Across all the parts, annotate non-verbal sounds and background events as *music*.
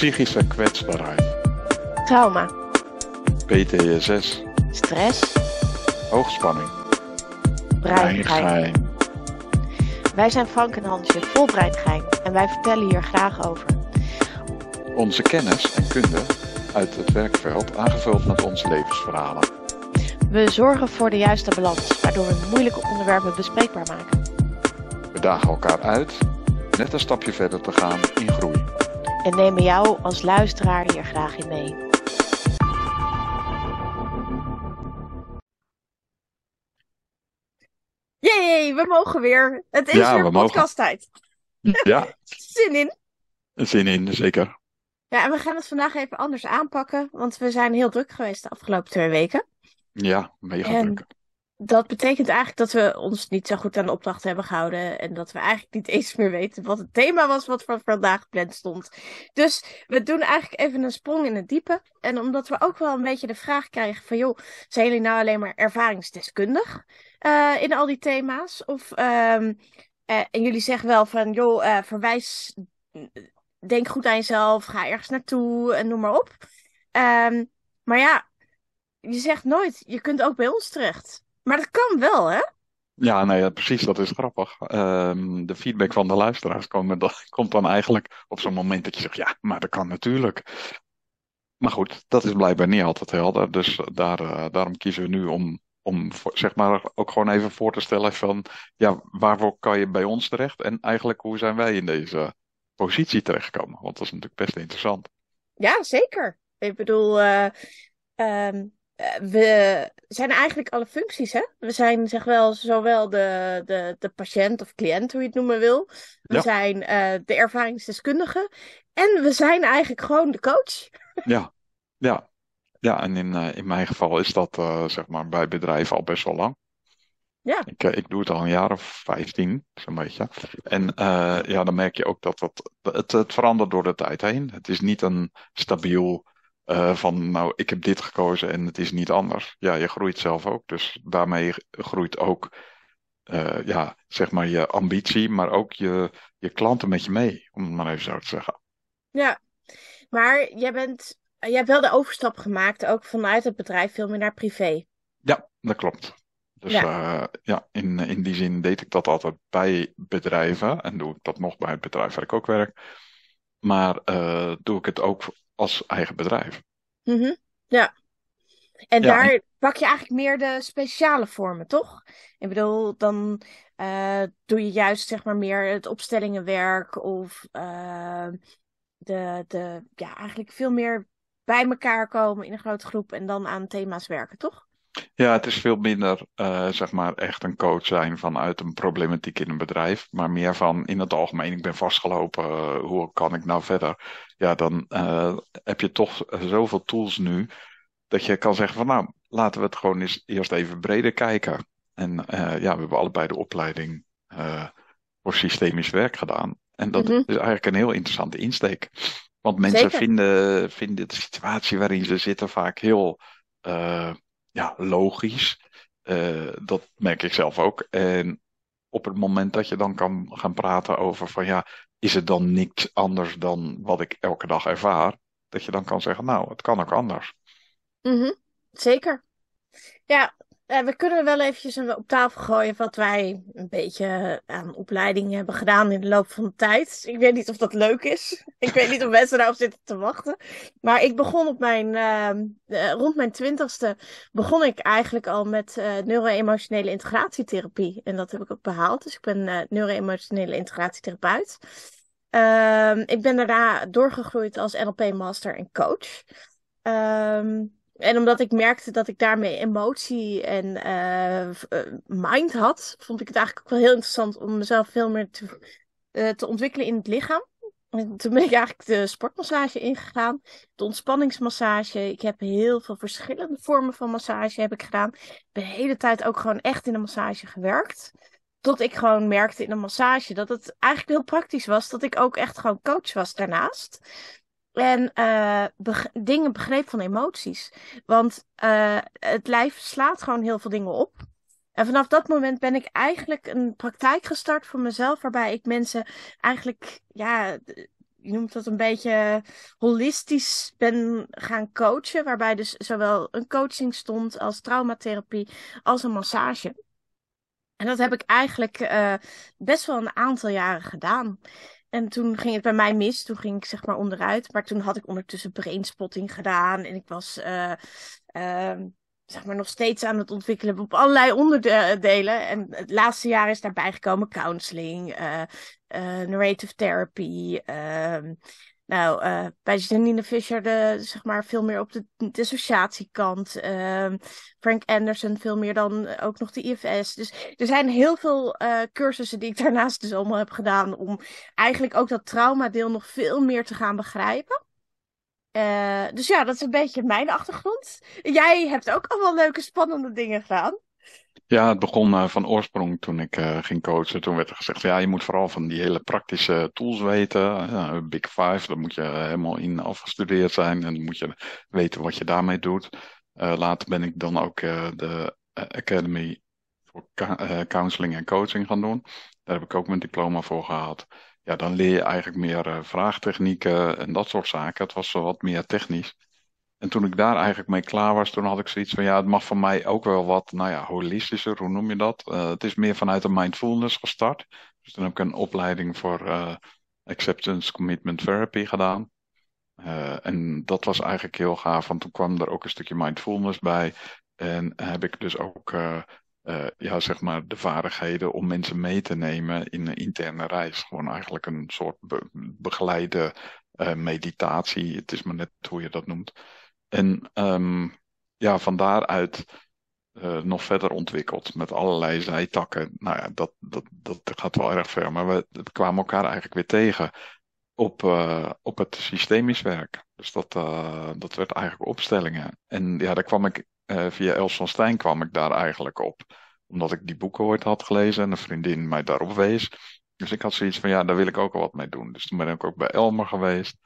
psychische kwetsbaarheid, trauma, PTSS, stress, hoogspanning, breingeheim. Wij zijn Frank en Hansje, vol breingeheim en wij vertellen hier graag over. Onze kennis en kunde uit het werkveld aangevuld met onze levensverhalen. We zorgen voor de juiste balans, waardoor we moeilijke onderwerpen bespreekbaar maken. We dagen elkaar uit net een stapje verder te gaan in groei. En nemen jou als luisteraar hier graag in mee. Jee, we mogen weer. Het is Ja, weer we mogen. podcasttijd. Ja, *laughs* Zin in. zin in, zeker. Ja, en we gaan het vandaag even anders aanpakken, want we zijn heel druk geweest de afgelopen twee weken. Ja, mega En- druk. Dat betekent eigenlijk dat we ons niet zo goed aan de opdracht hebben gehouden. En dat we eigenlijk niet eens meer weten wat het thema was wat voor vandaag gepland stond. Dus we doen eigenlijk even een sprong in het diepe. En omdat we ook wel een beetje de vraag krijgen van... joh, zijn jullie nou alleen maar ervaringsdeskundig eh, in al die thema's? Of, ehm, eh, en jullie zeggen wel van, joh, eh, verwijs... Denk goed aan jezelf, ga ergens naartoe en noem maar op. Ehm, maar ja, je zegt nooit, je kunt ook bij ons terecht. Maar dat kan wel, hè? Ja, nee, ja, precies, dat is grappig. Ehm, de feedback van de luisteraars komen, dat *laughs* komt dan eigenlijk op zo'n moment dat je zegt, ja, maar dat kan natuurlijk. Maar goed, dat is blijkbaar niet altijd helder. Dus daar, eh, daarom kiezen we nu om, om zeg maar ook gewoon even voor te stellen van, ja, waarvoor kan je bij ons terecht? En eigenlijk, hoe zijn wij in deze positie terechtgekomen? Want dat is natuurlijk best interessant. Ja, zeker. Ik bedoel, eh, we zijn eigenlijk alle functies, hè? We zijn zeg wel zowel de, de, de patiënt of cliënt, hoe je het noemen wil. We Ja. zijn eh, de ervaringsdeskundige. En we zijn eigenlijk gewoon de coach. Ja, ja. Ja, en in, eh, in mijn geval is dat eh, zeg maar bij bedrijven al best wel lang. Ja. Ik, eh, ik doe het al een jaar of 15, zo'n beetje. En eh, ja, dan merk je ook dat het, het, het verandert door de tijd heen. Het is niet een stabiel eh, van, nou, ik heb dit gekozen en het is niet anders. Ja, je groeit zelf ook. Dus daarmee groeit ook, eh, ja, zeg maar je ambitie, maar ook je, je klanten met je mee, om het maar even zo te zeggen. Ja. Maar jij bent, jij hebt wel de overstap gemaakt, ook vanuit het bedrijf veel meer naar privé. Ja, dat klopt. Dus Ja. ja, ja in, in die zin deed ik dat altijd bij bedrijven en doe ik dat nog bij het bedrijf waar ik ook werk. Maar eh, doe ik het ook als eigen bedrijf. Mhm. Ja. En Ja, daar pak je eigenlijk meer de speciale vormen, toch? Ik bedoel, dan eh, doe je juist zeg maar meer het opstellingenwerk of eh, de, de, ja, eigenlijk veel meer bij elkaar komen in een grote groep en dan aan thema's werken, toch? Ja, het is veel minder, eh, zeg maar, echt een coach zijn vanuit een problematiek in een bedrijf. Maar meer van in het algemeen, ik ben vastgelopen, hoe kan ik nou verder? Ja, dan eh, heb je toch zoveel tools nu dat je kan zeggen van nou, laten we het gewoon eens eerst even breder kijken. En eh, ja, we hebben allebei de opleiding eh, voor systemisch werk gedaan. En dat Mhm. is eigenlijk een heel interessante insteek. Want mensen Zeker. vinden, vinden de situatie waarin ze zitten vaak heel ja, logisch. Dat merk ik zelf ook. En op het moment dat je dan kan gaan praten over van ja, is het dan niks anders dan wat ik elke dag ervaar? Dat je dan kan zeggen, nou, het kan ook anders. Mhm, Zeker. Ja, eh, we kunnen wel eventjes op tafel gooien wat wij een beetje aan opleiding hebben gedaan in de loop van de tijd. Ik weet niet of dat leuk is. *laughs* Ik weet niet of mensen daarop zitten te wachten. Maar ik begon op mijn, ehm, eh, rond mijn twintigste begon ik eigenlijk al met eh neuro-emotionele integratietherapie. En dat heb ik ook behaald. Dus ik ben neuro-emotionele integratietherapeut. Ehm, ik ben daarna doorgegroeid als NLP-master en coach. Ehm, en omdat ik merkte dat ik daarmee emotie en eh, eh, mind had, vond ik het eigenlijk ook wel heel interessant om mezelf veel meer te, eh, te ontwikkelen in het lichaam. En toen ben ik eigenlijk de sportmassage ingegaan, de ontspanningsmassage. Ik heb heel veel verschillende vormen van massage heb ik gedaan. Ik de hele tijd ook gewoon echt in de massage gewerkt. Tot ik gewoon merkte in een massage dat het eigenlijk heel praktisch was. Dat ik ook echt gewoon coach was daarnaast. En eh, dingen begreep van emoties. Want eh, het lijf slaat gewoon heel veel dingen op. En vanaf dat moment ben ik eigenlijk een praktijk gestart voor mezelf. Waarbij ik mensen eigenlijk ja, d- je noemt dat een beetje holistisch ben gaan coachen. Waarbij dus zowel een coaching stond als traumatherapie als een massage. En dat heb ik eigenlijk best wel een aantal jaren gedaan. En toen ging het bij mij mis. Toen ging ik zeg maar onderuit. Maar toen had ik ondertussen brainspotting gedaan. En ik was uh, uh, zeg maar nog steeds aan het ontwikkelen op allerlei onderdelen. En het laatste jaar is daarbij gekomen counseling, uh, narrative therapy. Nou, uh, bij Janine Fischer de, zeg maar veel meer op de dissociatiekant. Uh, Frank Anderson veel meer dan ook nog de IFS. Dus er zijn heel veel uh, cursussen die ik *laughs* daarnaast dus allemaal heb gedaan. Om eigenlijk ook dat traumadeel nog veel meer te gaan begrijpen. Dus ja, dat is een beetje mijn achtergrond. Jij hebt ook allemaal leuke, spannende dingen gedaan. Ja, het begon uh, van oorsprong toen ik uh, ging coachen. Toen werd er gezegd, ja, je moet vooral van die hele praktische tools weten. Big Five, daar moet je helemaal in afgestudeerd zijn. En dan moet je weten wat je daarmee doet. later ben ik dan ook de Academy voor Counseling en Coaching gaan doen. Daar heb ik ook mijn diploma voor gehad ja, dan leer je eigenlijk meer vraagtechnieken en dat soort zaken. Het was wat meer technisch. En toen ik daar eigenlijk mee klaar was, toen had ik zoiets van, ja, het mag voor mij ook wel wat, nou ja, holistischer, hoe noem je dat? Uh, het is meer vanuit de mindfulness gestart. Dus toen heb ik een opleiding voor uh, Acceptance Commitment Therapy gedaan. Uh, en dat was eigenlijk heel gaaf, want toen kwam er ook een stukje mindfulness bij. En heb ik dus ook ja, zeg maar de vaardigheden om mensen mee te nemen in een interne reis. Gewoon eigenlijk een soort be begeleide meditatie. Het is maar net hoe je dat noemt. En um, ja, van daaruit uh, nog verder ontwikkeld met allerlei zijtakken. Nou ja, dat, dat, dat gaat wel erg ver. Maar we, kwamen elkaar eigenlijk weer tegen op, uh, op het systemisch werk. Dus dat, uh, dat werd eigenlijk opstellingen. En ja, daar kwam ik via Els van Stijn kwam ik daar eigenlijk op. Omdat ik die boeken ooit had gelezen en een vriendin mij daarop wees. Dus ik had zoiets van, ja, daar wil ik ook al wat mee doen. Dus toen ben ik ook bij Elmer geweest.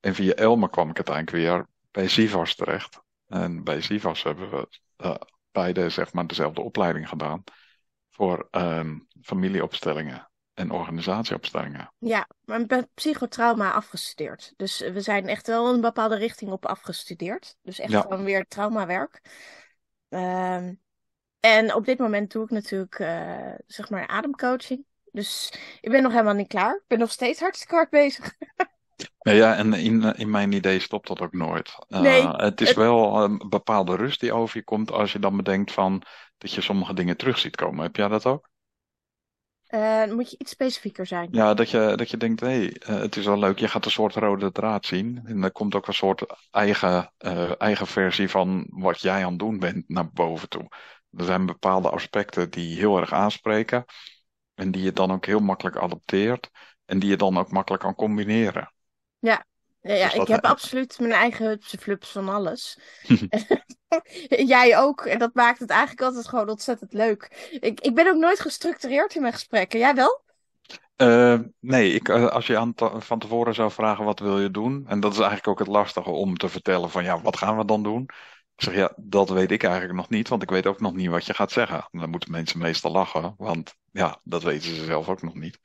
En via Elmer kwam ik uiteindelijk weer bij Sivas terecht. En bij Sivas hebben we uh, beide, zeg maar, dezelfde opleiding gedaan. Voor um, familieopstellingen en organisatieopstellingen. Ja, maar ik ben psychotrauma afgestudeerd. Dus we zijn echt wel een bepaalde richting op afgestudeerd. Dus echt ja. gewoon weer traumawerk. Uh, en op dit moment doe ik natuurlijk, uh, zeg maar, ademcoaching. Dus ik ben nog helemaal niet klaar. Ik ben nog steeds hartstikke hard bezig. *laughs* Ja, ja, en in, in mijn idee stopt dat ook nooit. Uh, nee, het is het... wel een bepaalde rust die over je komt als je dan bedenkt van dat je sommige dingen terug ziet komen. Heb jij dat ook? Uh, moet je iets specifieker zijn. Ja, dat je, dat je denkt, hé, hey, uh, het is wel leuk, je gaat een soort rode draad zien. En er komt ook een soort eigen, eigen versie van wat jij aan het doen bent naar boven toe. Er zijn bepaalde aspecten die heel erg aanspreken. En die je dan ook heel makkelijk adopteert. En die je dan ook makkelijk kan combineren. Ja, ja, ja dus ik heb absoluut mijn eigen hupse flups van alles. *laughs* *laughs* Jij ook. En dat maakt het eigenlijk altijd gewoon ontzettend leuk. Ik, ik ben ook nooit gestructureerd in mijn gesprekken. Jij wel? Uh, nee, ik, als je aan van tevoren zou vragen wat wil je doen. En dat is eigenlijk ook het lastige om te vertellen van ja, wat gaan we dan doen? Ik zeg ja, dat weet ik eigenlijk nog niet. Want ik weet ook nog niet wat je gaat zeggen. Dan moeten mensen meestal lachen. Want ja, dat weten ze zelf ook nog niet.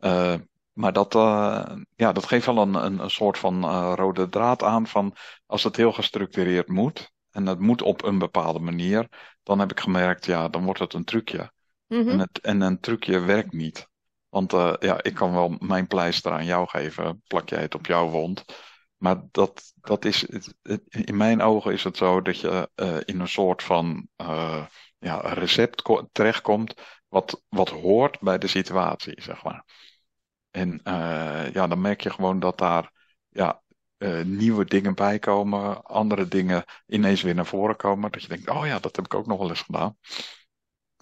Uh, maar dat, uh, ja, dat geeft wel een, een, een soort van uh, rode draad aan van als het heel gestructureerd moet en het moet op een bepaalde manier, dan heb ik gemerkt, ja, dan wordt het een trucje. Mm -hmm. en, het, en een trucje werkt niet. Want uh, ja, ik kan wel mijn pleister aan jou geven, plak jij het op jouw wond. Maar dat, dat is, het, het, in mijn ogen is het zo dat je in een soort van ja, recept terechtkomt wat, wat hoort bij de situatie, zeg maar. En uh, ja, dan merk je gewoon dat daar ja, uh, nieuwe dingen bij komen, andere dingen ineens weer naar voren komen. Dat je denkt, oh ja, dat heb ik ook nog wel eens gedaan.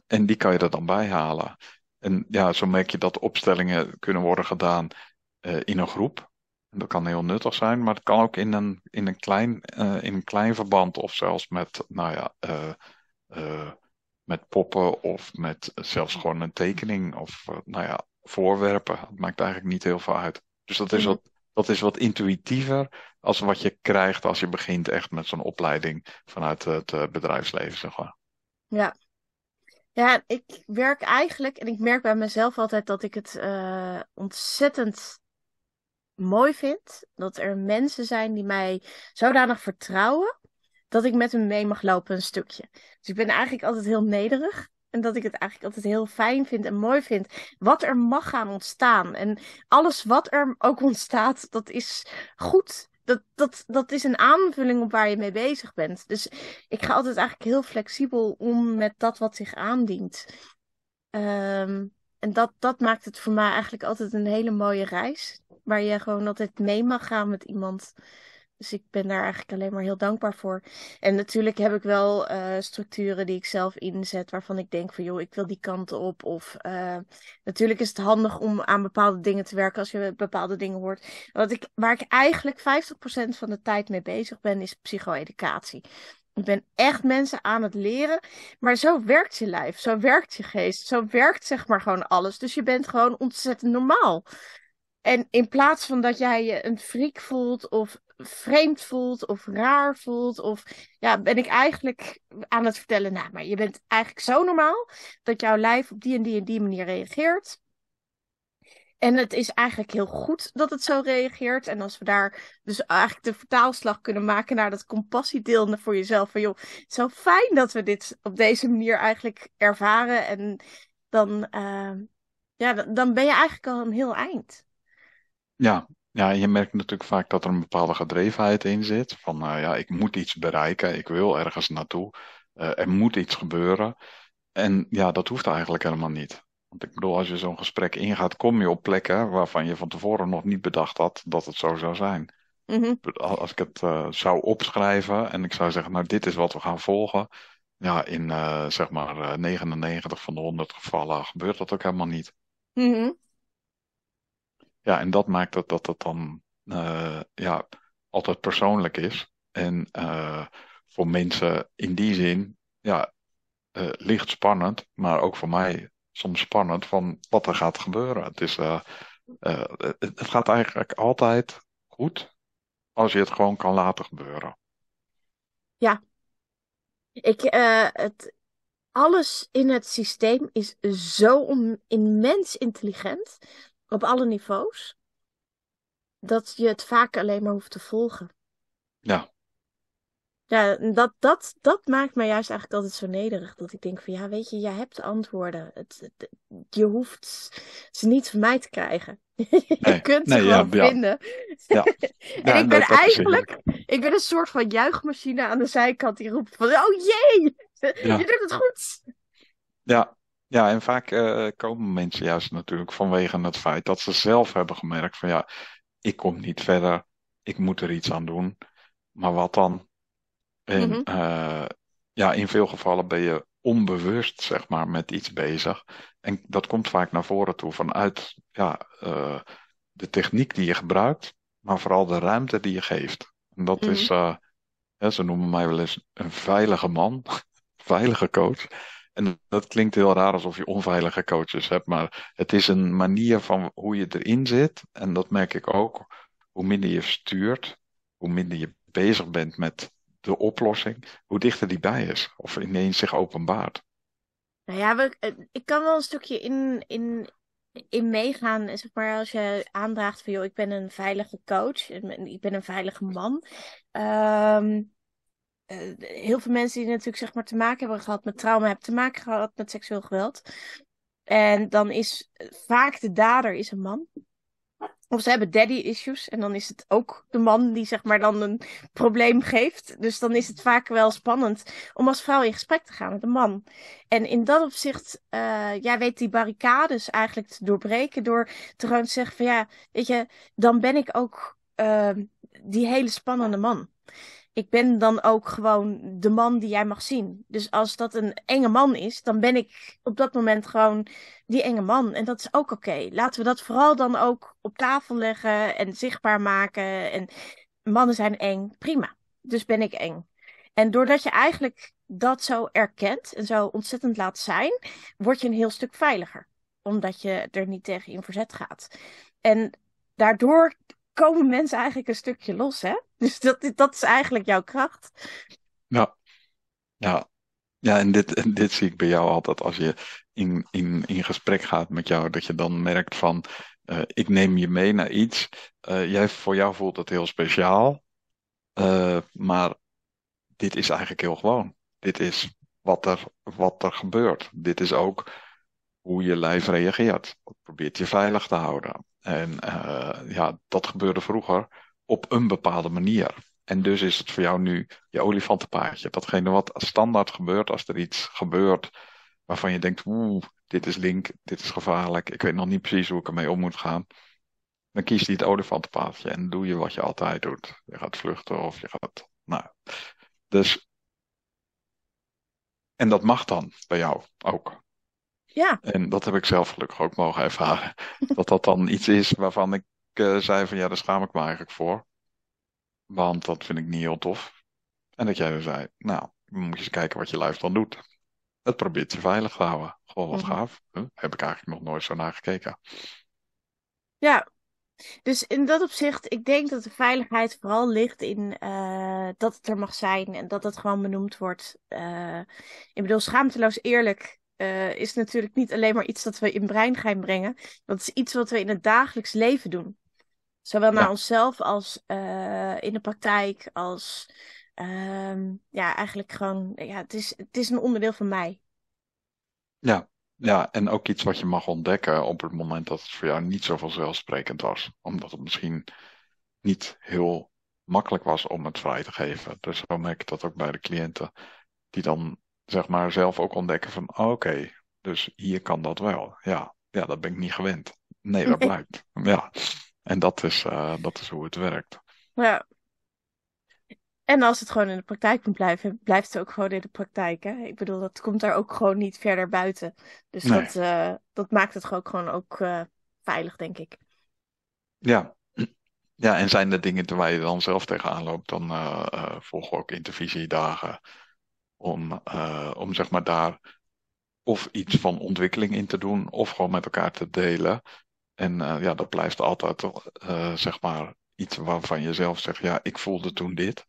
En die kan je er dan bij halen. En ja, zo merk je dat opstellingen kunnen worden gedaan uh, in een groep. En dat kan heel nuttig zijn, maar het kan ook in een, in een, klein, in een klein verband of zelfs met, nou ja, met poppen of met zelfs gewoon een tekening of nou ja, voorwerpen. Het maakt eigenlijk niet heel veel uit. Dus dat is mhm. wat, dat is wat intuïtiever als wat je krijgt als je begint echt met zo'n opleiding vanuit het uh, bedrijfsleven, zeg maar. Ja. Ja, ik werk eigenlijk, en ik merk bij mezelf altijd dat ik het uh, ontzettend mooi vind dat er mensen zijn die mij zodanig vertrouwen dat ik met hun mee mag lopen een stukje. Dus ik ben eigenlijk altijd heel nederig. En dat ik het eigenlijk altijd heel fijn vind en mooi vind. Wat er mag gaan ontstaan. En alles wat er ook *laughs* ontstaat, dat is goed. Dat, dat, dat is een aanvulling op waar je mee bezig bent. Dus ik ga altijd eigenlijk heel flexibel om met dat wat zich aandient. Um, en dat, dat maakt het voor mij eigenlijk altijd een hele mooie reis. Waar je gewoon altijd mee mag gaan met iemand. Dus ik ben daar eigenlijk alleen maar heel dankbaar voor. En natuurlijk heb ik wel uh, structuren die ik zelf inzet, waarvan ik denk van joh, ik wil die kant op. Of uh, natuurlijk is het handig om aan bepaalde dingen te werken als je bepaalde dingen hoort. Wat ik, waar ik eigenlijk 50% van de tijd mee bezig ben, is psycho-educatie. Ik ben echt mensen aan het leren. Maar zo werkt je lijf, zo werkt je geest, zo werkt zeg maar gewoon alles. Dus je bent gewoon ontzettend normaal. En in plaats van dat jij je een freak voelt of vreemd voelt of raar voelt of ja, ben ik eigenlijk aan het vertellen, nou, maar je bent eigenlijk zo normaal dat jouw lijf op die en die en die manier reageert. En het is eigenlijk heel goed dat het zo reageert. En als we daar dus eigenlijk de vertaalslag kunnen maken naar dat compassiedeel voor jezelf. Van joh, zo fijn dat we dit op deze manier eigenlijk ervaren. En dan, uh, ja, dan ben je eigenlijk al een heel eind. Ja, ja, je merkt natuurlijk vaak dat er een bepaalde gedrevenheid in zit. Van uh, ja, ik moet iets bereiken, ik wil ergens naartoe. Uh, er moet iets gebeuren. En ja, dat hoeft eigenlijk helemaal niet. Want ik bedoel, als je zo'n gesprek ingaat, kom je op plekken waarvan je van tevoren nog niet bedacht had dat het zo zou zijn. Mm-hmm. Als ik het uh, zou opschrijven en ik zou zeggen, nou dit is wat we gaan volgen. Ja, in zeg maar 99 van de 100 gevallen gebeurt dat ook helemaal niet. Mm-hmm. Ja, en dat maakt dat dat, dat dan uh, ja, altijd persoonlijk is. En voor mensen in die zin, ja, licht spannend, maar ook voor mij soms spannend van wat er gaat gebeuren. Het, is, uh, uh, het, gaat eigenlijk altijd goed als je het gewoon kan laten gebeuren. Ja. Ik, uh, het, alles in het systeem is zo immens intelligent op alle niveaus dat je het vaak alleen maar hoeft te volgen. Ja. Ja, dat, dat, dat maakt mij juist eigenlijk altijd zo nederig. Dat ik denk van ja, weet je, jij hebt antwoorden. Het, je hoeft ze niet van mij te krijgen. *laughs* je kunt ze gewoon vinden. *laughs* Ja. en ik ben eigenlijk, ik ben een soort van juichmachine aan de zijkant die roept van oh jee, *laughs* je doet het goed. Ja, ja, en vaak uh, komen mensen juist natuurlijk vanwege het feit dat ze zelf hebben gemerkt van ja, ik kom niet verder, ik moet er iets aan doen. Maar wat dan? En Mhm. eh, ja, in veel gevallen ben je onbewust, zeg maar, met iets bezig. En dat komt vaak naar voren toe vanuit ja, eh, de techniek die je gebruikt, maar vooral de ruimte die je geeft. En dat is, eh, ja, ze noemen mij wel eens een veilige man, *laughs* veilige coach. En dat klinkt heel raar alsof je onveilige coaches hebt, maar het is een manier van hoe je erin zit. En dat merk ik ook. Hoe minder je stuurt, hoe minder je bezig bent met de oplossing, hoe dichter die bij is. Of ineens zich openbaart. Nou ja, eh, ik kan wel een stukje in, in, in meegaan. Zeg maar als je aandraagt van, joh, ik ben een veilige coach. Ik ben een veilige man. Um, uh, heel veel mensen die natuurlijk zeg maar te maken hebben gehad met trauma, hebben te maken gehad met seksueel geweld. En dan is vaak de dader is een man. Of ze hebben daddy issues. En dan is het ook de man die zeg maar dan een probleem geeft. Dus dan is het vaak wel spannend om als vrouw in gesprek te gaan met een man. En in dat opzicht, uh, jij weet die barricades eigenlijk te doorbreken. Door te gewoon te zeggen van ja, weet je, dan ben ik ook uh, die hele spannende man ik ben dan ook gewoon de man die jij mag zien. Dus als dat een enge man is, dan ben ik op dat moment gewoon die enge man. En dat is ook oké. Laten we dat vooral dan ook op tafel leggen en zichtbaar maken. En mannen zijn eng, prima. Dus ben ik eng. En doordat je eigenlijk dat zo erkent en zo ontzettend laat zijn, word je een heel stuk veiliger. Omdat je er niet tegen in verzet gaat. En daardoor komen mensen eigenlijk een stukje los, hè? *laughs* Dus dat, dat is eigenlijk jouw kracht. Ja, ja. Ja, en dit, en dit zie ik bij jou altijd als je in, in, in gesprek gaat met jou, dat je dan merkt van, Eh, ik neem je mee naar iets. Eh, jij, voor jou voelt het heel speciaal. Eh, maar dit is eigenlijk heel gewoon. Dit is wat er, wat er gebeurt. Dit is ook hoe je lijf reageert. Het probeert je veilig te houden. En ja, dat gebeurde vroeger op een bepaalde manier. En dus is het voor jou nu je olifantenpaardje. Datgene wat standaard gebeurt als er iets gebeurt waarvan je denkt, oeh, dit is link, dit is gevaarlijk. Ik weet nog niet precies hoe ik ermee om moet gaan. Dan kies je het olifantenpaadje en doe je wat je altijd doet. Je gaat vluchten of je gaat. Nou, dus. En dat mag dan bij jou ook. Ja, En dat heb ik zelf gelukkig ook mogen ervaren. *laughs* Dat dat dan iets is waarvan ik eh, zei van ja, daar schaam ik me eigenlijk voor. Want dat vind ik niet heel tof. En dat jij dan zei, nou, moet je eens kijken wat je lijf dan doet. Het probeert je veilig te houden. Gewoon wat Mhm. gaaf. Huh? Heb ik eigenlijk nog nooit zo naar gekeken. ja. Dus in dat opzicht, ik denk dat de veiligheid vooral ligt in eh, dat het er mag zijn en dat het gewoon benoemd wordt. Eh, ik bedoel, schaamteloos eerlijk is natuurlijk niet alleen maar iets dat we in breingeheim brengen. Dat is iets wat we in het dagelijks leven doen. Zowel naar Ja. onszelf als eh, in de praktijk, als ehm, ja, eigenlijk gewoon, ja, het is, het is een onderdeel van mij. Ja. Ja, en ook iets wat je mag ontdekken op het moment dat het voor jou niet zo vanzelfsprekend was. Omdat het misschien niet heel makkelijk was om het vrij te geven. Dus zo merk ik dat ook bij de cliënten. Die dan zeg maar zelf ook ontdekken van oh, oké, dus hier kan dat wel. Ja, ja, dat ben ik niet gewend. Nee, dat *laughs* blijkt. Ja, en dat is, eh, dat is hoe het werkt. Ja. En als het gewoon in de praktijk moet blijven, blijft het ook gewoon in de praktijk. Hè? Ik bedoel, dat komt daar ook gewoon niet verder buiten. Dus Nee. dat, eh, dat maakt het ook gewoon ook eh, veilig, denk ik. Ja. Ja, en zijn er dingen waar je dan zelf tegenaan loopt, dan volgen we ook intervisiedagen om, om zeg maar daar of iets van ontwikkeling in te doen, of gewoon met elkaar te delen. En eh, ja, dat blijft altijd eh, zeg maar iets waarvan je zelf zegt, ja, ik voelde toen dit.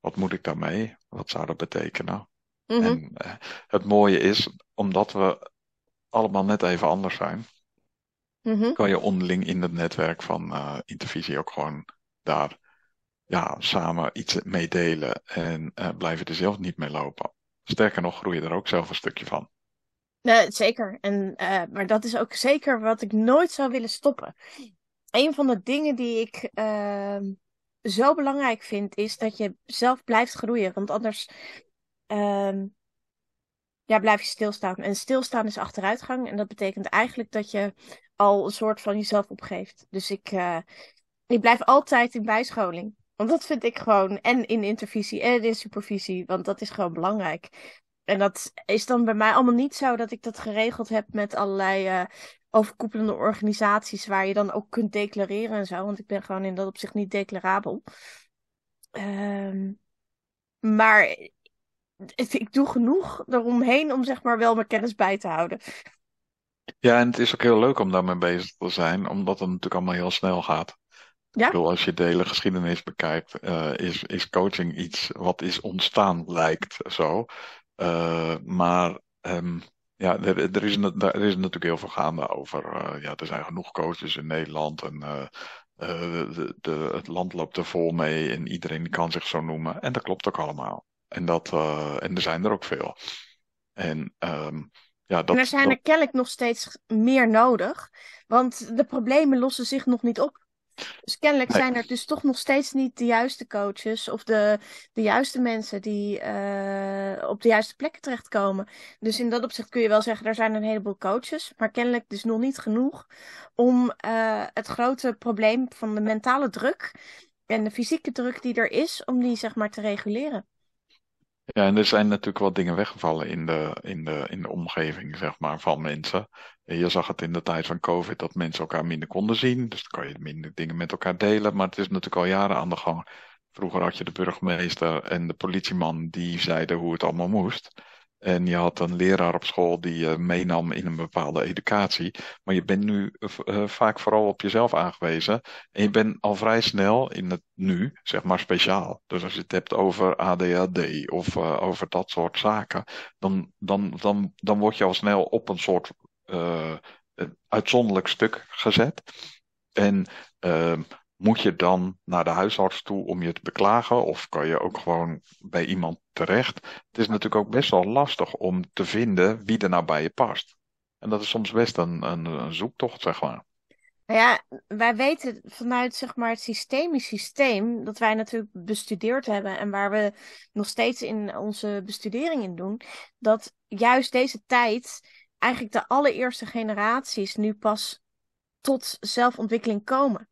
Wat moet ik daarmee? Wat zou dat betekenen? Mhm. En eh, het mooie is, omdat we allemaal net even anders zijn, Mhm. kan je onderling in het netwerk van Intervisie ook gewoon daar ja, samen iets mee delen en blijven er zelf niet mee lopen. Sterker nog, groei je er ook zelf een stukje van. Nee, zeker. En, eh, maar dat is ook zeker wat ik nooit zou willen stoppen. Een van de dingen die ik ehm, zo belangrijk vind, is dat je zelf blijft groeien. Want anders ehm, ja, blijf je stilstaan. En stilstaan is achteruitgang. En dat betekent eigenlijk dat je al een soort van jezelf opgeeft. Dus ik, eh, ik blijf altijd in bijscholing. Want dat vind ik gewoon. En in intervisie en in supervisie. Want dat is gewoon belangrijk. En dat is dan bij mij allemaal niet zo dat ik dat geregeld heb met allerlei eh, overkoepelende organisaties. Waar je dan ook kunt declareren en zo. Want ik ben gewoon in dat opzicht niet declarabel. Ehm, maar het- ik doe genoeg eromheen om zeg maar wel mijn kennis bij te houden. Ja, en het is ook heel leuk om daarmee bezig te zijn, omdat het natuurlijk allemaal heel snel gaat. Ja? Ik bedoel, als je de hele geschiedenis bekijkt, eh, is, is coaching iets wat is ontstaan, lijkt zo. Eh, maar ehm, ja, er, er, is, er is natuurlijk heel veel gaande over. eh, ja, er zijn genoeg coaches in Nederland en eh, de, de, het land loopt er vol mee en iedereen kan zich zo noemen. En dat klopt ook allemaal. En, dat, en er zijn er ook veel. En ehm, ja, dat, En er zijn dat- er kennelijk nog steeds meer nodig, want de problemen lossen zich nog niet op. Dus kennelijk Nee. zijn er dus toch nog steeds niet de juiste coaches of de, de juiste mensen die eh, op de juiste plekken terechtkomen. Dus in dat opzicht kun je wel zeggen, er zijn een heleboel coaches, maar kennelijk dus nog niet genoeg om eh, het grote probleem van de mentale druk en de fysieke druk die er is, om die zeg maar te reguleren. Ja, en er zijn natuurlijk wel dingen weggevallen in de, in de, in de omgeving, zeg maar, van mensen. En Je zag het in de tijd van COVID dat mensen elkaar minder konden zien. Dus dan kan je minder dingen met elkaar delen. Maar het is natuurlijk al jaren aan de gang. Vroeger had je de burgemeester en de politieman die zeiden hoe het allemaal moest. En je had een leraar op school die je meenam in een bepaalde educatie. Maar je bent nu eh, vaak vooral op jezelf aangewezen. En je bent al vrij snel in het nu, zeg maar speciaal. Dus als je het hebt over ADHD of eh, over dat soort zaken, dan, dan, dan, dan word je al snel op een soort eh, uitzonderlijk stuk gezet. En ehm, moet je dan naar de huisarts toe om je te beklagen? Of kan je ook gewoon bij iemand terecht? Het is natuurlijk ook best wel lastig om te vinden wie er nou bij je past. En dat is soms best een, een, zoektocht, zeg maar. Nou ja, wij weten vanuit zeg maar, het systemisch systeem dat wij natuurlijk bestudeerd hebben en waar we nog steeds in onze bestudering in doen, dat juist deze tijd eigenlijk de allereerste generaties nu pas tot zelfontwikkeling komen.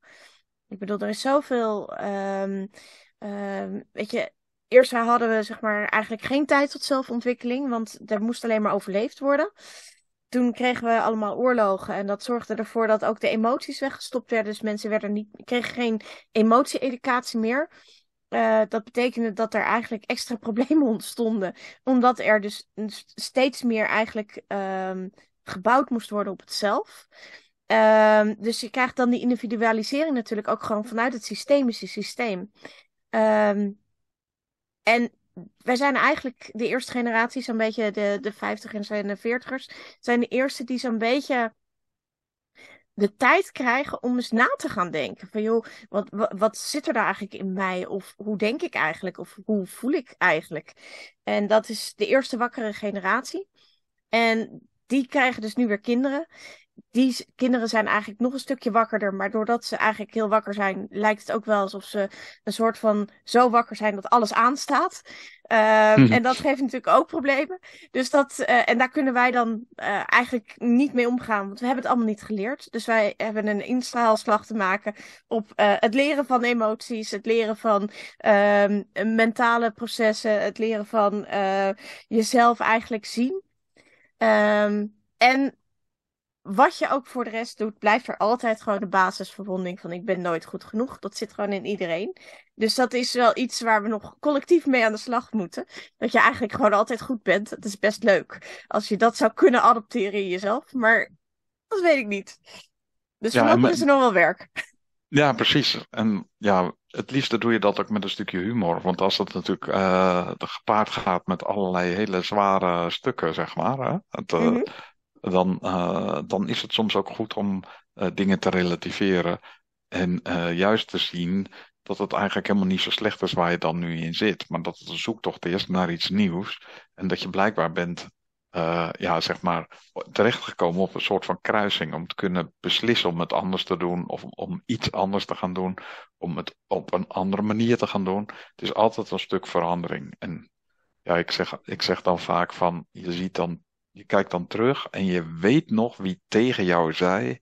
Ik bedoel, er is zoveel. Um, weet je, eerst hadden we zeg maar eigenlijk geen tijd tot zelfontwikkeling, want er moest alleen maar overleefd worden. Toen kregen we allemaal oorlogen en dat zorgde ervoor dat ook de emoties weggestopt werden. Dus mensen werden niet, kregen geen emotie-educatie meer. Uh, dat betekende dat er eigenlijk extra *laughs* problemen ontstonden. Omdat er dus steeds meer eigenlijk um, gebouwd moest worden op het zelf. Um, dus je krijgt dan die individualisering natuurlijk ook gewoon vanuit het systemische systeem. Um, en wij zijn eigenlijk de eerste generatie, zo'n beetje de, de 50 en de 40ers, zijn de eerste die zo'n beetje de tijd krijgen om eens na te gaan denken. Van joh, wat, wat, wat, zit er daar eigenlijk in mij? Of hoe denk ik eigenlijk? Of hoe voel ik eigenlijk? En dat is de eerste wakkere generatie. En die krijgen dus nu weer kinderen die kinderen zijn eigenlijk nog een stukje wakkerder. Maar doordat ze eigenlijk heel wakker zijn, lijkt het ook wel alsof ze een soort van zo wakker zijn dat alles aanstaat. Uh, En dat geeft natuurlijk ook problemen. Dus dat, uh, en daar kunnen wij dan uh, eigenlijk niet mee omgaan, want we hebben het allemaal niet geleerd. Dus wij hebben een instraalslag te maken op het leren van emoties, het leren van ehm, mentale processen, het leren van jezelf eigenlijk zien. Um, en wat je ook voor de rest doet, blijft er altijd gewoon de basisverwonding van ik ben nooit goed genoeg. Dat zit gewoon in iedereen. Dus dat is wel iets waar we nog collectief mee aan de slag moeten. Dat je eigenlijk gewoon altijd goed bent. Dat is best leuk. Als je dat zou kunnen adopteren in jezelf. Maar dat weet ik niet. Dus ja, voorlopig is er nog wel werk. Ja, precies. En ja, het liefste doe je dat ook met een stukje humor. Want als het natuurlijk uh, gepaard gaat met allerlei hele zware stukken, zeg maar. Hè? Het, uh, dan, uh, dan is het soms ook goed om uh, dingen te relativeren. En uh, juist te zien dat het eigenlijk helemaal niet zo slecht is waar je dan nu in zit. Maar dat het een zoektocht is naar iets nieuws. En dat je blijkbaar bent, ja, zeg maar, terechtgekomen op een soort van kruising. Om te kunnen beslissen om het anders te doen. Of om iets anders te gaan doen. Om het op een andere manier te gaan doen. Het is altijd een stuk verandering. En ja, ik zeg, ik zeg dan vaak van, je ziet dan je kijkt dan terug en je weet nog wie tegen jou zei: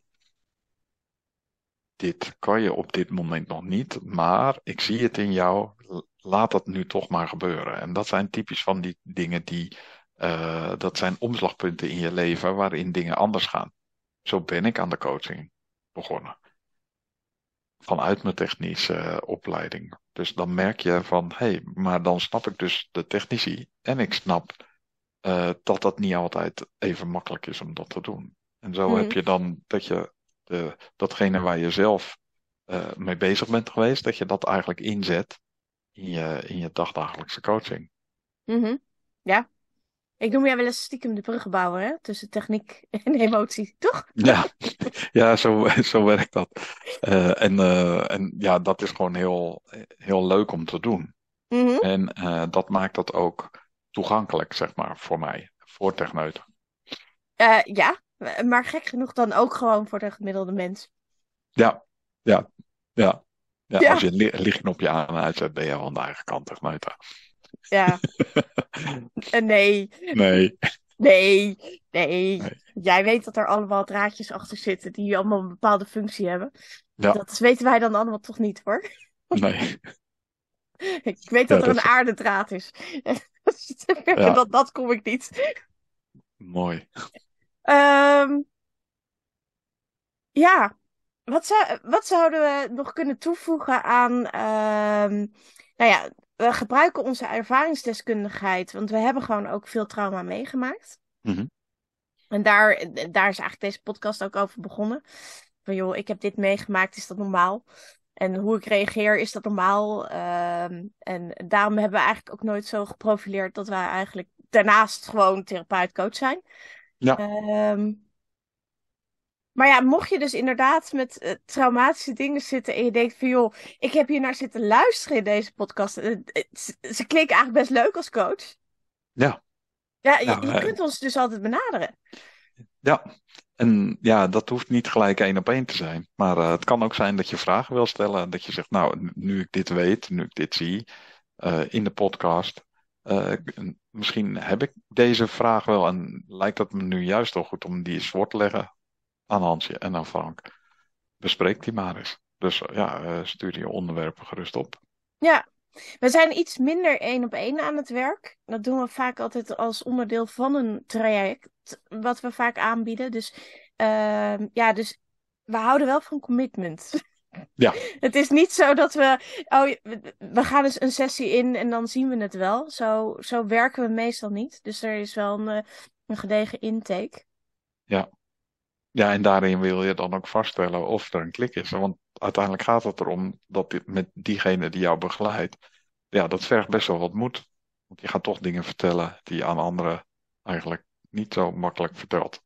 Dit kan je op dit moment nog niet, maar ik zie het in jou, laat dat nu toch maar gebeuren. En dat zijn typisch van die dingen die, uh, dat zijn omslagpunten in je leven waarin dingen anders gaan. Zo ben ik aan de coaching begonnen. Vanuit mijn technische opleiding. Dus dan merk je van, hé, hey, maar dan snap ik dus de technici en ik snap uh, dat dat niet altijd even makkelijk is om dat te doen. En zo heb mhm. je dan dat je de, datgene waar je zelf uh, mee bezig bent geweest, dat je dat eigenlijk inzet in je, in je dagdagelijkse coaching. Mm Ja. Ik noem jij wel eens stiekem de bruggenbouwer, hè? Tussen techniek en emotie, toch? *laughs* Ja, ja zo, zo werkt dat. Uh, en, en ja, dat is gewoon heel, heel leuk om te doen. Mm -hmm. En dat maakt dat ook toegankelijk, zeg maar, voor mij, voor techneuten. Uh, ja, maar gek genoeg dan ook gewoon voor de gemiddelde mens. Ja, ja, ja. ja, ja. Als je li lichtknopje aan en uitzet, ben je al aan de eigen kant techneuten. Ja. *laughs* uh, nee. Nee. Nee, nee. Jij weet dat er allemaal draadjes achter zitten die allemaal een bepaalde functie hebben. Ja. Dat weten wij dan allemaal toch niet hoor. Nee. *laughs* *laughs* Ik weet dat er een aardedraad is. *laughs* *laughs* ja. dat, dat kom ik niet. Mooi. Um, ja, wat, zou, wat zouden we nog kunnen toevoegen aan. Um, nou ja, we gebruiken onze ervaringsdeskundigheid, want we hebben gewoon ook veel trauma meegemaakt. Mm -hmm. En daar, daar is eigenlijk deze podcast ook over begonnen. Van joh, ik heb dit meegemaakt, is dat normaal? En hoe ik reageer, is dat normaal? Um, en daarom hebben we eigenlijk ook nooit zo geprofileerd dat wij eigenlijk daarnaast gewoon therapeut-coach zijn. Ja. Um, Maar ja, mocht je dus inderdaad met uh, traumatische dingen zitten en je denkt van joh, ik heb hier naar zitten luisteren in deze podcast. Uh, ze klinken eigenlijk best leuk als coach. Ja. Ja, je, je kunt ons dus altijd benaderen. Ja, en ja, dat hoeft niet gelijk één op één te zijn. Maar uh, het kan ook zijn dat je vragen wil stellen. Dat je zegt, nou, nu ik dit weet, nu ik dit zie uh, in de podcast. Uh, misschien heb ik deze vraag wel en lijkt het me nu juist wel goed om die eens te leggen aan Hansje en aan Frank. Bespreek die maar eens. Dus ja, stuur je onderwerpen gerust op. Ja, we zijn iets minder één op één aan het werk. Dat doen we vaak altijd als onderdeel van een traject, wat we vaak aanbieden. Dus uh, ja, dus we houden wel van commitment. *laughs* Ja. het is niet zo dat we, oh, we gaan dus een sessie in en dan zien we het wel. Zo, zo werken we meestal niet. Dus er is wel een, eh, een gedegen intake. Ja. Ja, en daarin wil je dan ook vaststellen of er een klik is. Want uiteindelijk gaat het erom dat dit, met diegene die jou begeleidt, ja, dat vergt best wel wat moed. Want je gaat toch dingen vertellen die je aan anderen eigenlijk niet zo makkelijk vertelt.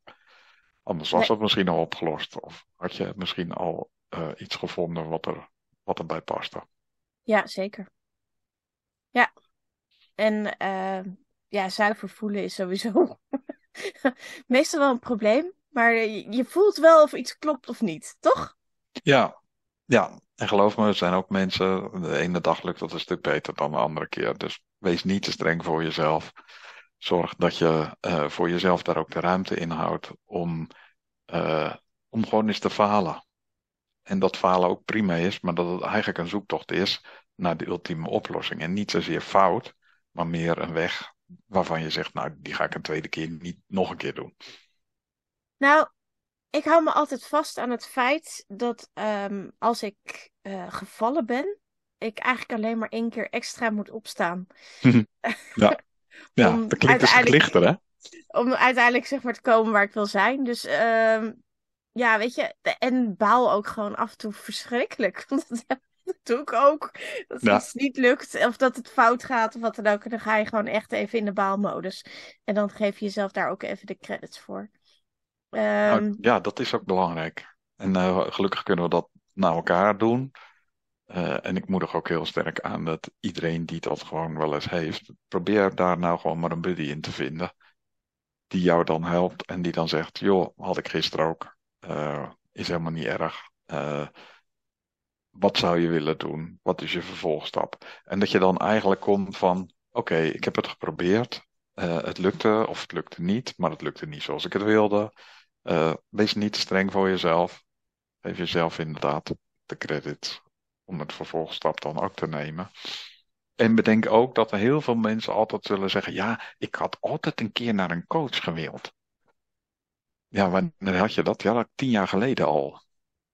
Anders was nee. het misschien al opgelost. Of had je misschien al uh, iets gevonden wat, er, wat erbij paste. Ja, zeker. Ja. En uh, ja, zuiver voelen is sowieso *laughs* meestal wel een probleem. Maar je voelt wel of iets klopt of niet, toch? Ja, ja. En geloof me, er zijn ook mensen, de ene dag lukt dat een stuk beter dan de andere keer. Dus wees niet te streng voor jezelf. Zorg dat je uh, voor jezelf daar ook de ruimte in houdt om, uh, om gewoon eens te falen. En dat falen ook prima is, maar dat het eigenlijk een zoektocht is naar de ultieme oplossing. En niet zozeer fout, maar meer een weg waarvan je zegt, nou, die ga ik een tweede keer niet nog een keer doen. Nou, ik hou me altijd vast aan het feit dat um, als ik uh, gevallen ben, ik eigenlijk alleen maar één keer extra moet opstaan. ja, *laughs* ja dat klinkt dus lichter, hè? Om uiteindelijk zeg maar te komen waar ik wil zijn. Dus um, ja, weet je, en baal ook gewoon af en toe verschrikkelijk. *laughs* dat doe ik ook. Dat ja. iets niet lukt of dat het fout gaat of wat dan ook. En dan ga je gewoon echt even in de baalmodus. En dan geef je jezelf daar ook even de credits voor. Um, nou, ja, dat is ook belangrijk. En uh, gelukkig kunnen we dat naar elkaar doen. Uh, en ik moedig ook heel sterk aan dat iedereen die dat gewoon wel eens heeft, probeer daar nou gewoon maar een buddy in te vinden. Die jou dan helpt en die dan zegt: Joh, had ik gisteren ook. Uh, is helemaal niet erg. wat zou je willen doen? Wat is je vervolgstap? En dat je dan eigenlijk komt van: Oké, okay, ik heb het geprobeerd. het lukte of het lukte niet, maar het lukte niet zoals ik het wilde. Uh, wees niet te streng voor jezelf. Geef jezelf inderdaad de credit om het vervolgstap dan ook te nemen. En bedenk ook dat er heel veel mensen altijd zullen zeggen: Ja, ik had altijd een keer naar een coach gewild. Ja, wanneer had je dat? Ja, dat tien jaar geleden al.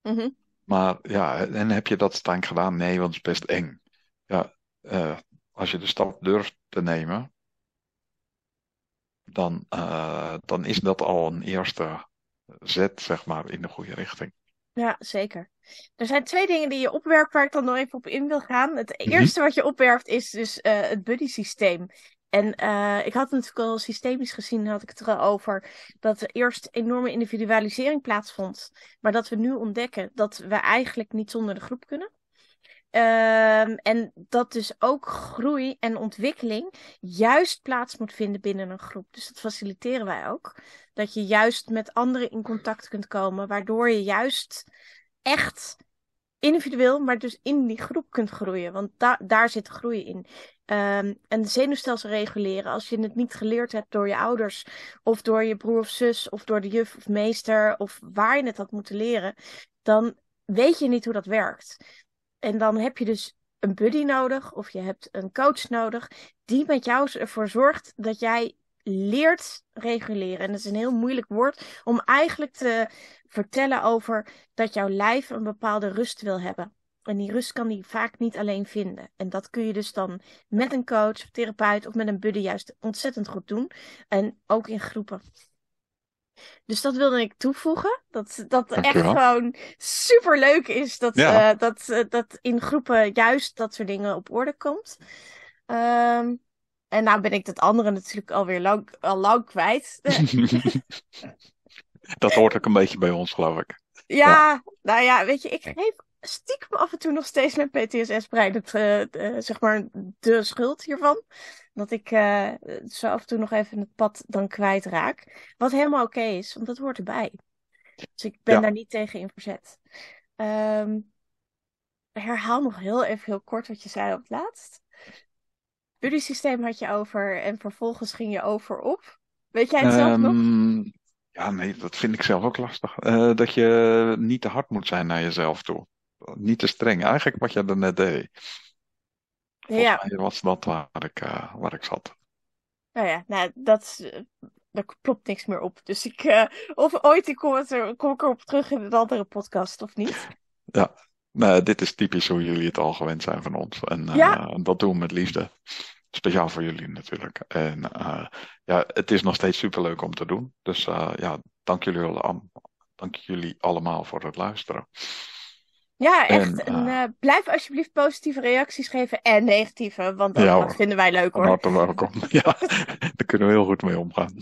Mm -hmm. Maar ja, en heb je dat stank gedaan? Nee, want het is best eng. Ja, uh, als je de stap durft te nemen, dan, uh, dan is dat al een eerste zet, zeg maar, in de goede richting. Ja, zeker. Er zijn twee dingen die je opwerpt waar ik dan nog even op in wil gaan. Het eerste wat je opwerpt is dus uh, het buddy systeem. En uh, ik had natuurlijk al systemisch gezien, had ik het erover, dat er eerst enorme individualisering plaatsvond. Maar dat we nu ontdekken dat we eigenlijk niet zonder de groep kunnen. Um, en dat dus ook groei en ontwikkeling juist plaats moet vinden binnen een groep. Dus dat faciliteren wij ook. Dat je juist met anderen in contact kunt komen, waardoor je juist echt individueel, maar dus in die groep kunt groeien. Want da daar zit groei in. Um, en zenuwstelsel reguleren, als je het niet geleerd hebt door je ouders, of door je broer of zus, of door de juf of meester, of waar je het had moeten leren, dan weet je niet hoe dat werkt. En dan heb je dus een buddy nodig of je hebt een coach nodig die met jou ervoor zorgt dat jij leert reguleren. En dat is een heel moeilijk woord om eigenlijk te vertellen over dat jouw lijf een bepaalde rust wil hebben. En die rust kan die vaak niet alleen vinden. En dat kun je dus dan met een coach, therapeut of met een buddy juist ontzettend goed doen. En ook in groepen. Dus dat wilde ik toevoegen. Dat, dat echt gewoon super leuk is dat, ja. uh, dat, uh, dat in groepen juist dat soort dingen op orde komt. Um, en nou ben ik dat andere natuurlijk alweer lang, al lang kwijt. *laughs* Dat hoort ook een beetje bij ons, geloof ik. Ja, nou ja, weet je, ik geef stiekem af en toe nog steeds mijn PTSS-brein het, eh, eh, zeg maar, de schuld hiervan. Dat ik eh, zo af en toe nog even het pad dan kwijtraak. Wat helemaal oké is, want dat hoort erbij. Dus ik ben Ja. daar niet tegen in verzet. Ehm, herhaal nog heel even heel kort wat je zei op het laatst. Buddy systeem had je over en vervolgens ging je over op. Weet jij het zelf nog? Ehm, ja, nee, dat vind ik zelf ook lastig. Dat je niet te hard moet zijn naar jezelf toe. Niet te streng. Eigenlijk wat je er net deed. Volgens Ja, mij was dat waar ik, eh, waar ik zat. nou ja, nou, dat, eh, daar klopt niks meer op. Dus ik, eh, of ooit ik kom, het er, kom ik erop terug in een andere podcast, of niet? *laughs* Ja, nee, dit is typisch hoe jullie het al gewend zijn van ons. En Ja. dat doen we met liefde. Speciaal voor jullie natuurlijk. En ja, het is nog steeds superleuk om te doen. Dus ja, dank jullie, al- dank jullie allemaal voor het luisteren. Ja, echt. En, En, eh, blijf alsjeblieft positieve reacties geven en negatieve, want dat, Ja, dat hoor. vinden wij leuk hoor. harte welkom. *laughs* Ja, daar kunnen we heel goed mee omgaan.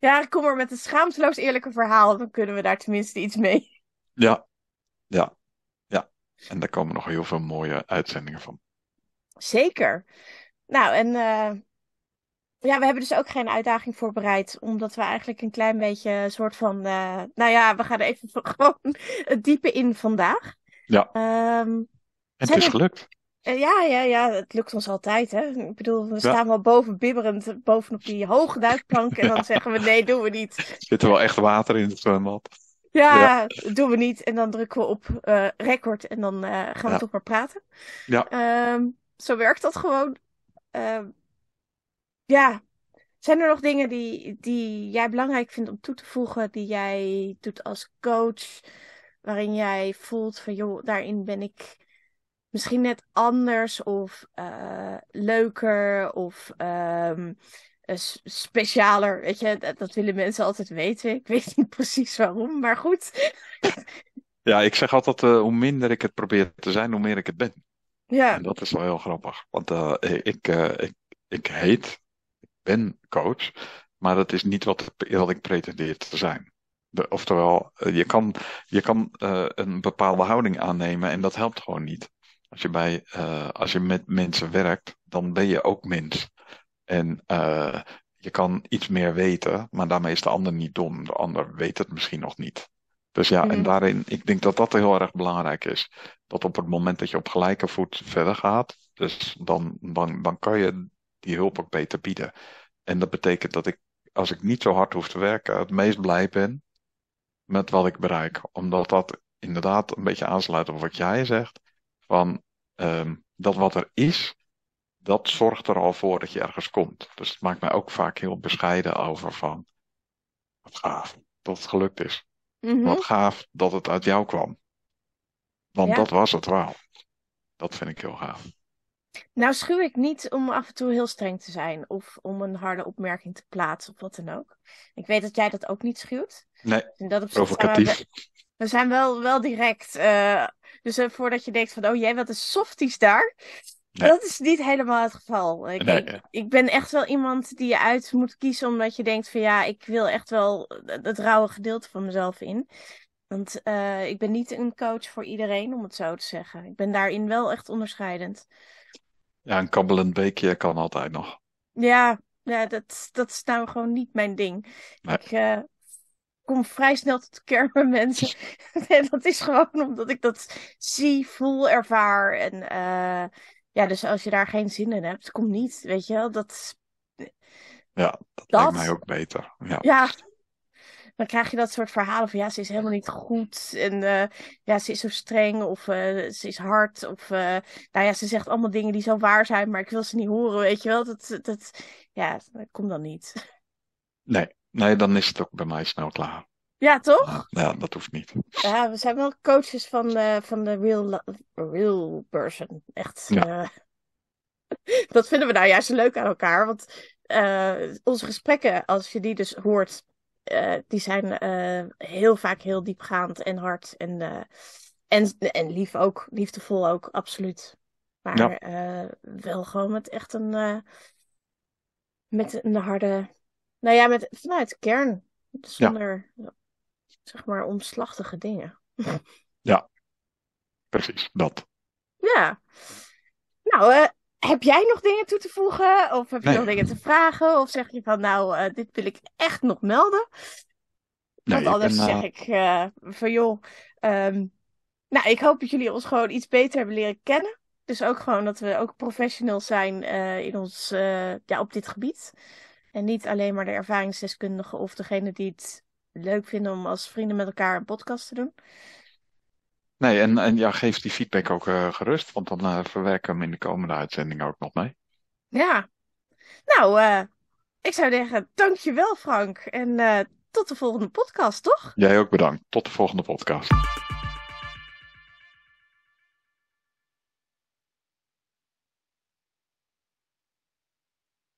Ja, kom maar met een schaamteloos eerlijke verhaal, dan kunnen we daar tenminste iets mee. Ja, ja, ja. En daar komen nog heel veel mooie uitzendingen van. Zeker. Nou, en eh, ja, we hebben dus ook geen uitdaging voorbereid, omdat we eigenlijk een klein beetje een soort van, eh, nou ja, we gaan er even *laughs* gewoon het diepe in vandaag. Ja. Ehm, het is er- gelukt. eh, ja, ja, ja, het lukt ons altijd, hè. Ik bedoel, we Ja. staan wel boven bibberend, bovenop die hoge duikplank en dan *laughs* zeggen we nee, doen we niet. Zit er wel echt water in het zwembad? Ja, doen we niet. En dan drukken we op eh, record en dan eh, gaan we toch maar praten. Ja. Ehm, zo werkt dat gewoon. Ehm, ja. Zijn er nog dingen die, die jij belangrijk vindt om toe te voegen, die jij doet als coach, waarin jij voelt van joh, daarin ben ik misschien net anders of eh, leuker of s- specialer? Weet je, dat, dat willen mensen altijd weten. Ik weet niet *laughs* precies waarom, maar goed. *laughs* Ja, ik zeg altijd, eh, hoe minder ik het probeer te zijn, hoe meer ik het ben. Ja, En dat is wel heel grappig. Want ik, ik, ik heet, ben coach, maar dat is niet wat, wat ik pretendeer te zijn. De, oftewel, eh, je kan, je kan eh, een bepaalde houding aannemen en dat helpt gewoon niet. Als je, bij, eh, als je met mensen werkt, dan ben je ook mens. En eh, je kan iets meer weten, maar daarmee is de ander niet dom. De ander weet het misschien nog niet. Dus ja, en Mhm. daarin, ik denk dat dat heel erg belangrijk is. Dat op het moment dat je op gelijke voet verder gaat, dus dan, dan, dan kan je die hulp ook beter bieden. En dat betekent dat ik, als ik niet zo hard hoef te werken, het meest blij ben met wat ik bereik. Omdat dat inderdaad een beetje aansluit op wat jij zegt. Van ehm, dat wat er is, dat zorgt er al voor dat je ergens komt. Dus het maakt mij ook vaak heel bescheiden over van, wat gaaf dat het gelukt is. Mhm. Wat gaaf dat het uit jou kwam. Want Ja. dat was het wel. Dat vind ik heel gaaf. Nou schuw ik niet om af en toe heel streng te zijn of om een harde opmerking te plaatsen of wat dan ook. Ik weet dat jij dat ook niet schuwt. Nee, In dat opzicht zijn we, provocatief. we zijn wel, wel direct. eh, dus eh, voordat je denkt van, oh jee, wat een softies daar. Nee. Dat is niet helemaal het geval. Ik, Nee, ik ben echt wel iemand die je uit moet kiezen omdat je denkt van ja, ik wil echt wel het rauwe gedeelte van mezelf in. Want eh, ik ben niet een coach voor iedereen, om het zo te zeggen. Ik ben daarin wel echt onderscheidend. Ja, een kabbelend beekje kan altijd nog. Ja, ja dat, dat is nou gewoon niet mijn ding. Nee. Ik eh, kom vrij snel tot met mensen. *laughs* en dat is gewoon omdat ik dat zie, voel, ervaar. En eh, ja, dus als je daar geen zin in hebt, kom niet. Weet je wel, dat, Ja, dat, Dat? lijkt mij ook beter. Ja, ja. Dan krijg je dat soort verhalen van ja, ze is helemaal niet goed. En eh, ja, ze is zo streng. Of eh, ze is hard. Of eh, nou ja, ze zegt allemaal dingen die zo waar zijn, maar ik wil ze niet horen. Weet je wel, dat, dat, ja, dat komt dan niet. nee, nee, dan is het ook bij mij snel klaar. Ja, toch? Ja, dat hoeft niet. Ja, we zijn wel coaches van, van de real, real person. Echt. Ja. *laughs* dat vinden we nou juist leuk aan elkaar. Want onze gesprekken, als je die dus hoort, eh, die zijn eh, heel vaak heel diepgaand en hard. En, eh, en, en lief ook, liefdevol ook, absoluut. Maar Ja. wel gewoon met echt een, met een harde, nou ja, met, vanuit kern. Zonder, zeg maar, omslachtige dingen. Ja, precies, dat. Ja. Nou, eh, heb jij nog dingen toe te voegen? Of heb je Nee. nog dingen te vragen? Of zeg je van, nou, eh, dit wil ik echt nog melden? Nee, Want anders ben, eh, zeg ik eh, van, joh, ehm, nou, ik hoop dat jullie ons gewoon iets beter hebben leren kennen. Dus ook gewoon dat we ook professionals zijn in ons, ja, op dit gebied. En niet alleen maar de ervaringsdeskundige of degene die het leuk vinden om als vrienden met elkaar een podcast te doen. Nee, en, en ja, geef die feedback ook eh, gerust, want dan eh, verwerken we hem in de komende uitzendingen ook nog mee. Ja, nou, eh, ik zou zeggen, dankjewel Frank. En tot de volgende podcast, toch? Jij ook bedankt. Tot de volgende podcast.